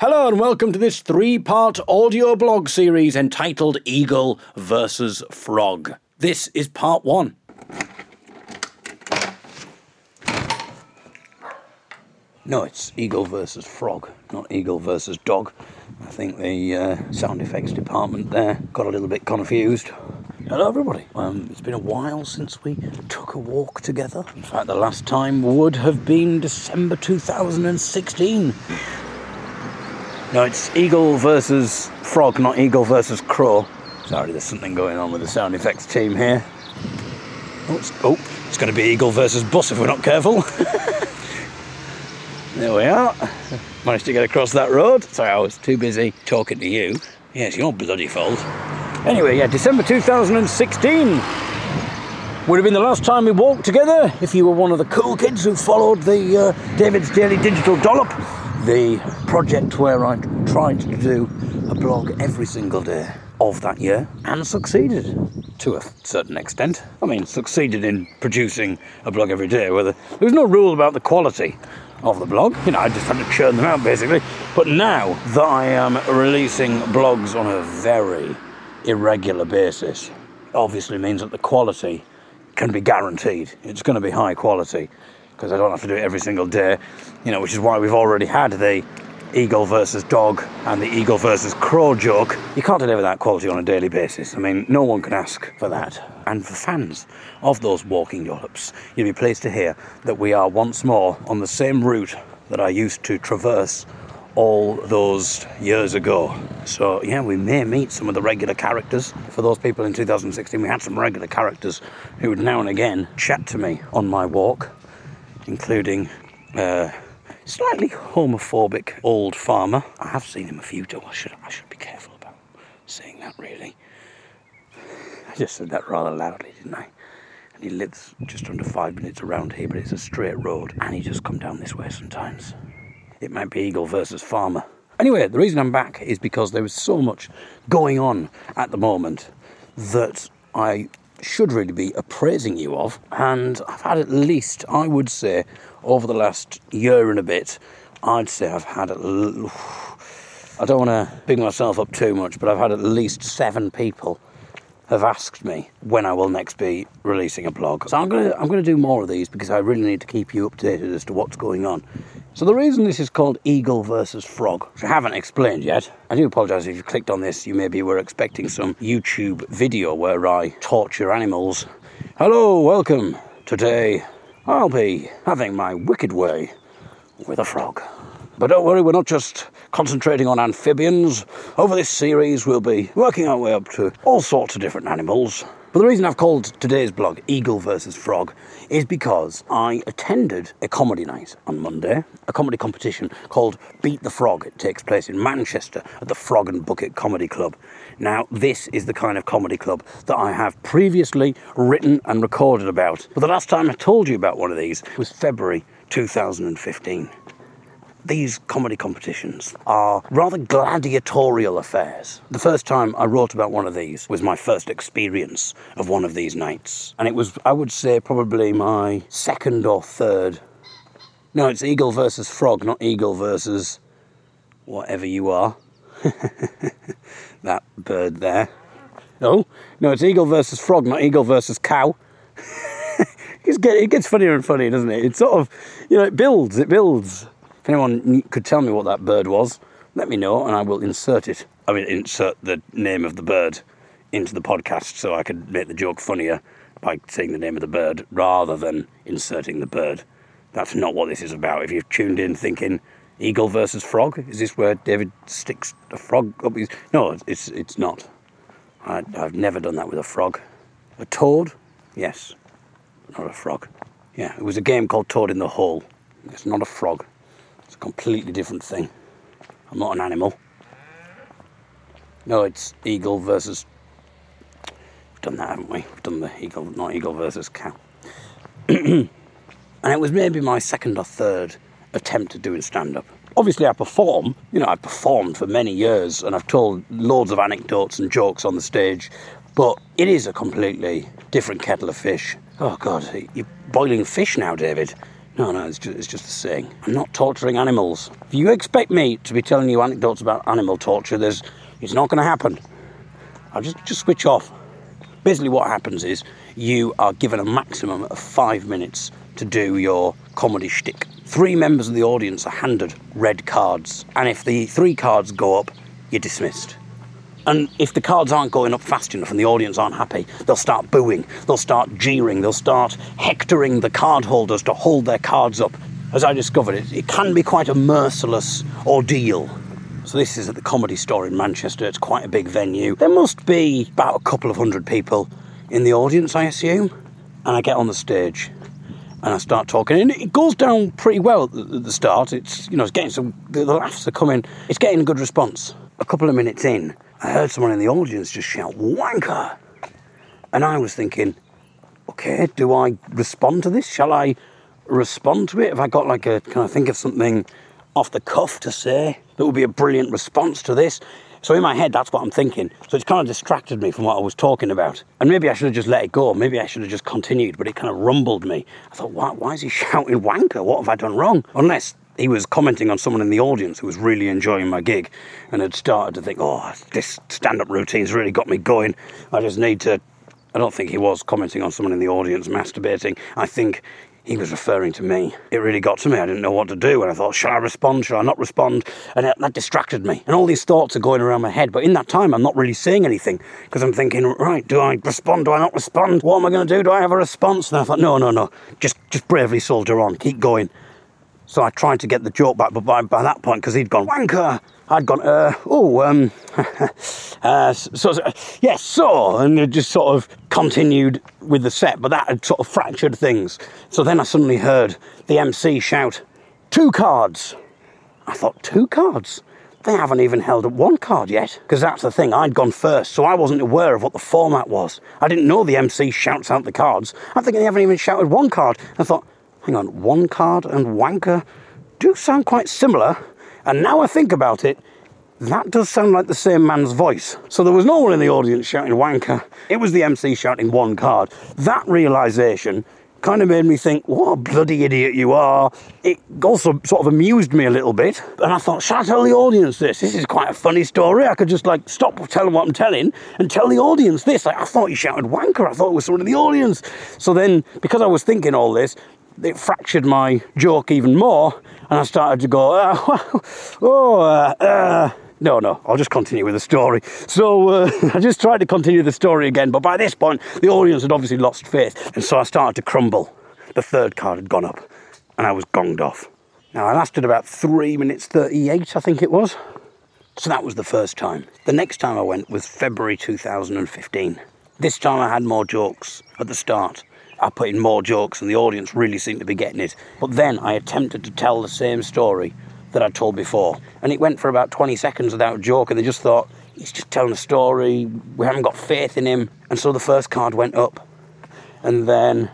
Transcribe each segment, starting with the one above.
Hello and welcome to this three part audio blog series entitled Eagle versus Frog. This is part one. No, it's Eagle versus Frog, not Eagle versus Dog. I think the uh, sound effects department there got a little bit confused. Hello, everybody. Um, it's been a while since we took a walk together. In fact, the last time would have been December 2016. No, it's eagle versus frog, not eagle versus crow. Sorry, there's something going on with the sound effects team here. Oh, it's, oh, it's going to be eagle versus bus if we're not careful. there we are. Managed to get across that road. Sorry, I was too busy talking to you. Yes, your bloody fault. Anyway, yeah, December 2016 would have been the last time we walked together if you were one of the cool kids who followed the uh, David's Daily Digital Dollop the project where I tried to do a blog every single day of that year and succeeded to a certain extent. I mean, succeeded in producing a blog every day. Where there was no rule about the quality of the blog, you know, I just had to churn them out basically. But now that I am releasing blogs on a very irregular basis, obviously means that the quality can be guaranteed. It's going to be high quality because I don't have to do it every single day, you know, which is why we've already had the eagle versus dog and the eagle versus crow joke. You can't deliver that quality on a daily basis. I mean, no one can ask for that. And for fans of those walking dollops, you'll be pleased to hear that we are once more on the same route that I used to traverse all those years ago. So, yeah, we may meet some of the regular characters. For those people in 2016, we had some regular characters who would now and again chat to me on my walk including a slightly homophobic old farmer. I have seen him a few times. I should, I should be careful about saying that, really. I just said that rather loudly, didn't I? And he lives just under five minutes around here, but it's a straight road, and he just come down this way sometimes. It might be eagle versus farmer. Anyway, the reason I'm back is because there is so much going on at the moment that I should really be appraising you of. And I've had at least, I would say, over the last year and a bit, I'd say I've had l- I don't want to big myself up too much, but I've had at least seven people have asked me when I will next be releasing a blog. So I'm gonna I'm gonna do more of these because I really need to keep you updated as to what's going on. So the reason this is called Eagle versus Frog, which I haven't explained yet, I do apologise if you clicked on this, you maybe were expecting some YouTube video where I torture animals. Hello, welcome. Today I'll be having my wicked way with a frog. But don't worry, we're not just concentrating on amphibians. Over this series, we'll be working our way up to all sorts of different animals. But the reason I've called today's blog Eagle versus Frog is because I attended a comedy night on Monday, a comedy competition called Beat the Frog. It takes place in Manchester at the Frog and Bucket Comedy Club. Now, this is the kind of comedy club that I have previously written and recorded about. But the last time I told you about one of these was February 2015 these comedy competitions are rather gladiatorial affairs. The first time I wrote about one of these was my first experience of one of these nights. And it was, I would say, probably my second or third. No, it's eagle versus frog, not eagle versus whatever you are. that bird there. Oh, no, it's eagle versus frog, not eagle versus cow. it gets funnier and funnier, doesn't it? It sort of, you know, it builds, it builds anyone could tell me what that bird was, let me know and I will insert it. I mean, insert the name of the bird into the podcast so I could make the joke funnier by saying the name of the bird rather than inserting the bird. That's not what this is about. If you've tuned in thinking eagle versus frog, is this where David sticks a frog up his. No, it's, it's not. I, I've never done that with a frog. A toad? Yes. Not a frog. Yeah, it was a game called Toad in the Hole. It's not a frog. It's a completely different thing. I'm not an animal. No, it's eagle versus. We've done that, haven't we? We've done the eagle, not eagle versus cow. and it was maybe my second or third attempt at doing stand up. Obviously, I perform. You know, I've performed for many years and I've told loads of anecdotes and jokes on the stage, but it is a completely different kettle of fish. Oh, God, you're boiling fish now, David. No, no, it's just, it's just a saying. I'm not torturing animals. If you expect me to be telling you anecdotes about animal torture, there's, it's not going to happen. I'll just, just switch off. Basically, what happens is you are given a maximum of five minutes to do your comedy shtick. Three members of the audience are handed red cards, and if the three cards go up, you're dismissed. And if the cards aren't going up fast enough and the audience aren't happy, they'll start booing, they'll start jeering, they'll start hectoring the card holders to hold their cards up. As I discovered, it, it can be quite a merciless ordeal. So this is at the Comedy Store in Manchester. It's quite a big venue. There must be about a couple of hundred people in the audience, I assume. And I get on the stage and I start talking, and it goes down pretty well at the, start. It's you know, it's getting some the, laughs are coming. It's getting a good response. A couple of minutes in, I heard someone in the audience just shout "wanker," and I was thinking, okay, do I respond to this? Shall I respond to it? Have I got like a? Can I think of something off the cuff to say that would be a brilliant response to this? So in my head, that's what I'm thinking. So it's kind of distracted me from what I was talking about. And maybe I should have just let it go. Maybe I should have just continued, but it kind of rumbled me. I thought, why, why is he shouting wanker? What have I done wrong? Unless he was commenting on someone in the audience who was really enjoying my gig and had started to think, oh, this stand up routine's really got me going. I just need to. I don't think he was commenting on someone in the audience masturbating. I think he was referring to me. It really got to me. I didn't know what to do. And I thought, shall I respond? Shall I not respond? And that, that distracted me. And all these thoughts are going around my head. But in that time, I'm not really seeing anything because I'm thinking, right, do I respond? Do I not respond? What am I going to do? Do I have a response? And I thought, no, no, no. Just, just bravely soldier on. Keep going. So I tried to get the joke back, but by, by that point, because he'd gone, wanker, I'd gone, uh, oh, um, uh, so, so, yes, so, and it just sort of continued with the set, but that had sort of fractured things. So then I suddenly heard the MC shout, two cards. I thought, two cards? They haven't even held up one card yet. Because that's the thing, I'd gone first, so I wasn't aware of what the format was. I didn't know the MC shouts out the cards. I'm thinking they haven't even shouted one card. I thought, hang on, one card and wanker do sound quite similar. And now I think about it, that does sound like the same man's voice. So there was no one in the audience shouting wanker. It was the MC shouting one card. That realization kind of made me think, what a bloody idiot you are. It also sort of amused me a little bit. And I thought, shall I tell the audience this? This is quite a funny story. I could just like stop telling what I'm telling and tell the audience this. Like, I thought you shouted wanker. I thought it was someone in the audience. So then, because I was thinking all this, it fractured my joke even more. And I started to go, uh, oh, uh, uh. No, no, I'll just continue with the story. So uh, I just tried to continue the story again, but by this point, the audience had obviously lost faith. And so I started to crumble. The third card had gone up, and I was gonged off. Now, I lasted about three minutes 38, I think it was. So that was the first time. The next time I went was February 2015. This time I had more jokes at the start. I put in more jokes, and the audience really seemed to be getting it. But then I attempted to tell the same story that I'd told before. And it went for about 20 seconds without a joke, and they just thought, he's just telling a story, we haven't got faith in him. And so the first card went up, and then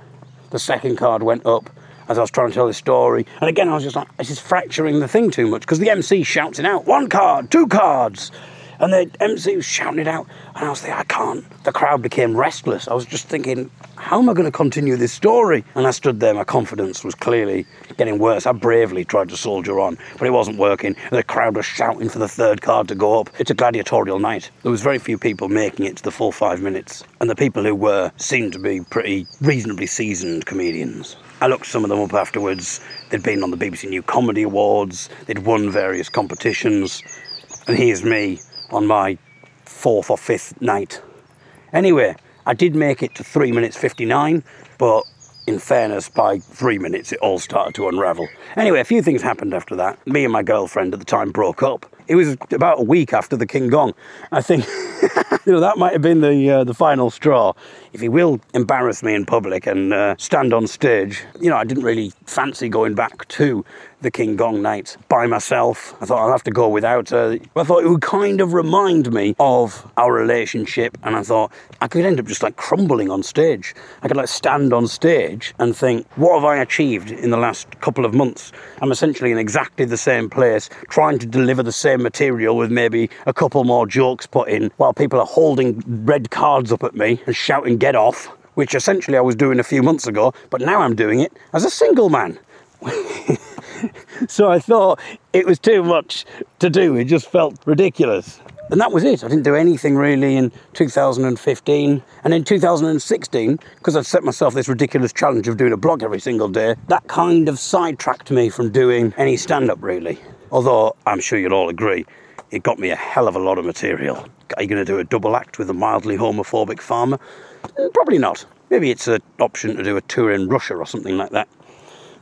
the second card went up as I was trying to tell the story. And again, I was just like, this is fracturing the thing too much because the MC shouts it out one card, two cards. And the MC was shouting it out, and I was like, I can't. The crowd became restless. I was just thinking, how am I going to continue this story? And I stood there, my confidence was clearly getting worse. I bravely tried to soldier on, but it wasn't working. The crowd was shouting for the third card to go up. It's a gladiatorial night. There was very few people making it to the full five minutes, and the people who were seemed to be pretty reasonably seasoned comedians. I looked some of them up afterwards. They'd been on the BBC New Comedy Awards, they'd won various competitions, and here's me on my fourth or fifth night. Anyway, I did make it to 3 minutes 59, but in fairness, by three minutes it all started to unravel. Anyway, a few things happened after that. Me and my girlfriend at the time broke up. It was about a week after the King Gong. I think you know that might have been the uh, the final straw. If he will embarrass me in public and uh, stand on stage, you know, I didn't really fancy going back to the King Gong night by myself. I thought I'll have to go without her. I thought it would kind of remind me of our relationship, and I thought I could end up just like crumbling on stage. I could like stand on stage and think, what have I achieved in the last couple of months? I'm essentially in exactly the same place, trying to deliver the same material with maybe a couple more jokes put in, while people are holding red cards up at me and shouting, get off. Which essentially I was doing a few months ago, but now I'm doing it as a single man so I thought it was too much to do. It just felt ridiculous. And that was it. I didn't do anything really in 2015. And in 2016, because I'd set myself this ridiculous challenge of doing a blog every single day, that kind of sidetracked me from doing any stand up really. Although I'm sure you'll all agree, it got me a hell of a lot of material. Are you going to do a double act with a mildly homophobic farmer? Probably not. Maybe it's an option to do a tour in Russia or something like that.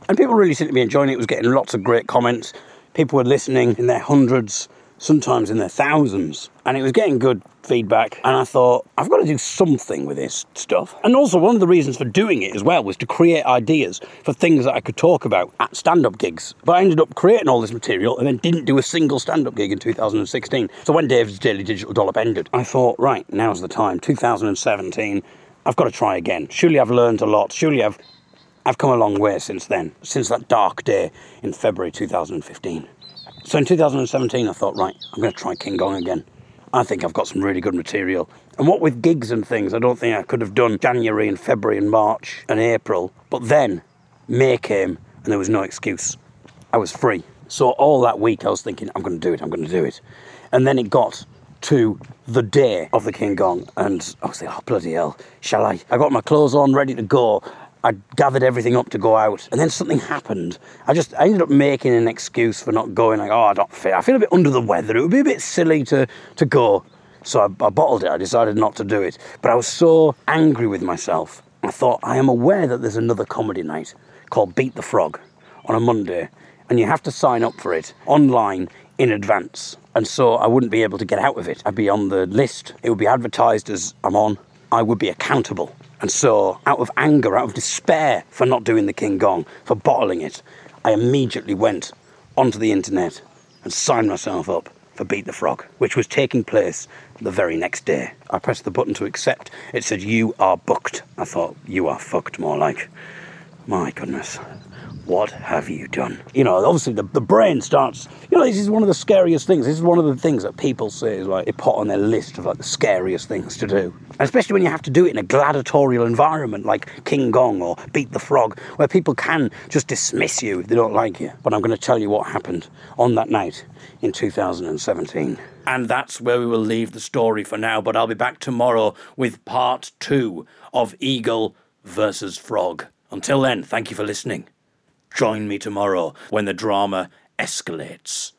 And people really seemed to be enjoying it. It was getting lots of great comments. People were listening in their hundreds, sometimes in their thousands. And it was getting good feedback. And I thought, I've got to do something with this stuff. And also, one of the reasons for doing it as well was to create ideas for things that I could talk about at stand up gigs. But I ended up creating all this material and then didn't do a single stand up gig in 2016. So when Dave's Daily Digital Dollop ended, I thought, right, now's the time. 2017. I've got to try again. Surely I've learned a lot. Surely I've I've come a long way since then, since that dark day in February 2015. So in 2017, I thought, right, I'm going to try King Gong again. I think I've got some really good material. And what with gigs and things, I don't think I could have done January and February and March and April. But then May came and there was no excuse. I was free. So all that week I was thinking, I'm going to do it, I'm going to do it. And then it got to the day of the King Gong and I was like, oh bloody hell, shall I? I got my clothes on, ready to go. I gathered everything up to go out, and then something happened. I just I ended up making an excuse for not going. Like, oh, I don't feel. I feel a bit under the weather. It would be a bit silly to to go, so I, I bottled it. I decided not to do it. But I was so angry with myself. I thought I am aware that there's another comedy night called Beat the Frog on a Monday, and you have to sign up for it online in advance. And so I wouldn't be able to get out of it. I'd be on the list. It would be advertised as I'm on. I would be accountable. And so, out of anger, out of despair for not doing the King Gong, for bottling it, I immediately went onto the internet and signed myself up for Beat the Frog, which was taking place the very next day. I pressed the button to accept. It said, You are booked. I thought, You are fucked, more like. My goodness what have you done? You know, obviously the, the brain starts, you know, this is one of the scariest things. This is one of the things that people say is like they put on their list of like the scariest things to do. And especially when you have to do it in a gladiatorial environment like King Gong or Beat the Frog, where people can just dismiss you if they don't like you. But I'm going to tell you what happened on that night in 2017. And that's where we will leave the story for now, but I'll be back tomorrow with part two of Eagle versus Frog. Until then, thank you for listening. Join me tomorrow when the drama escalates.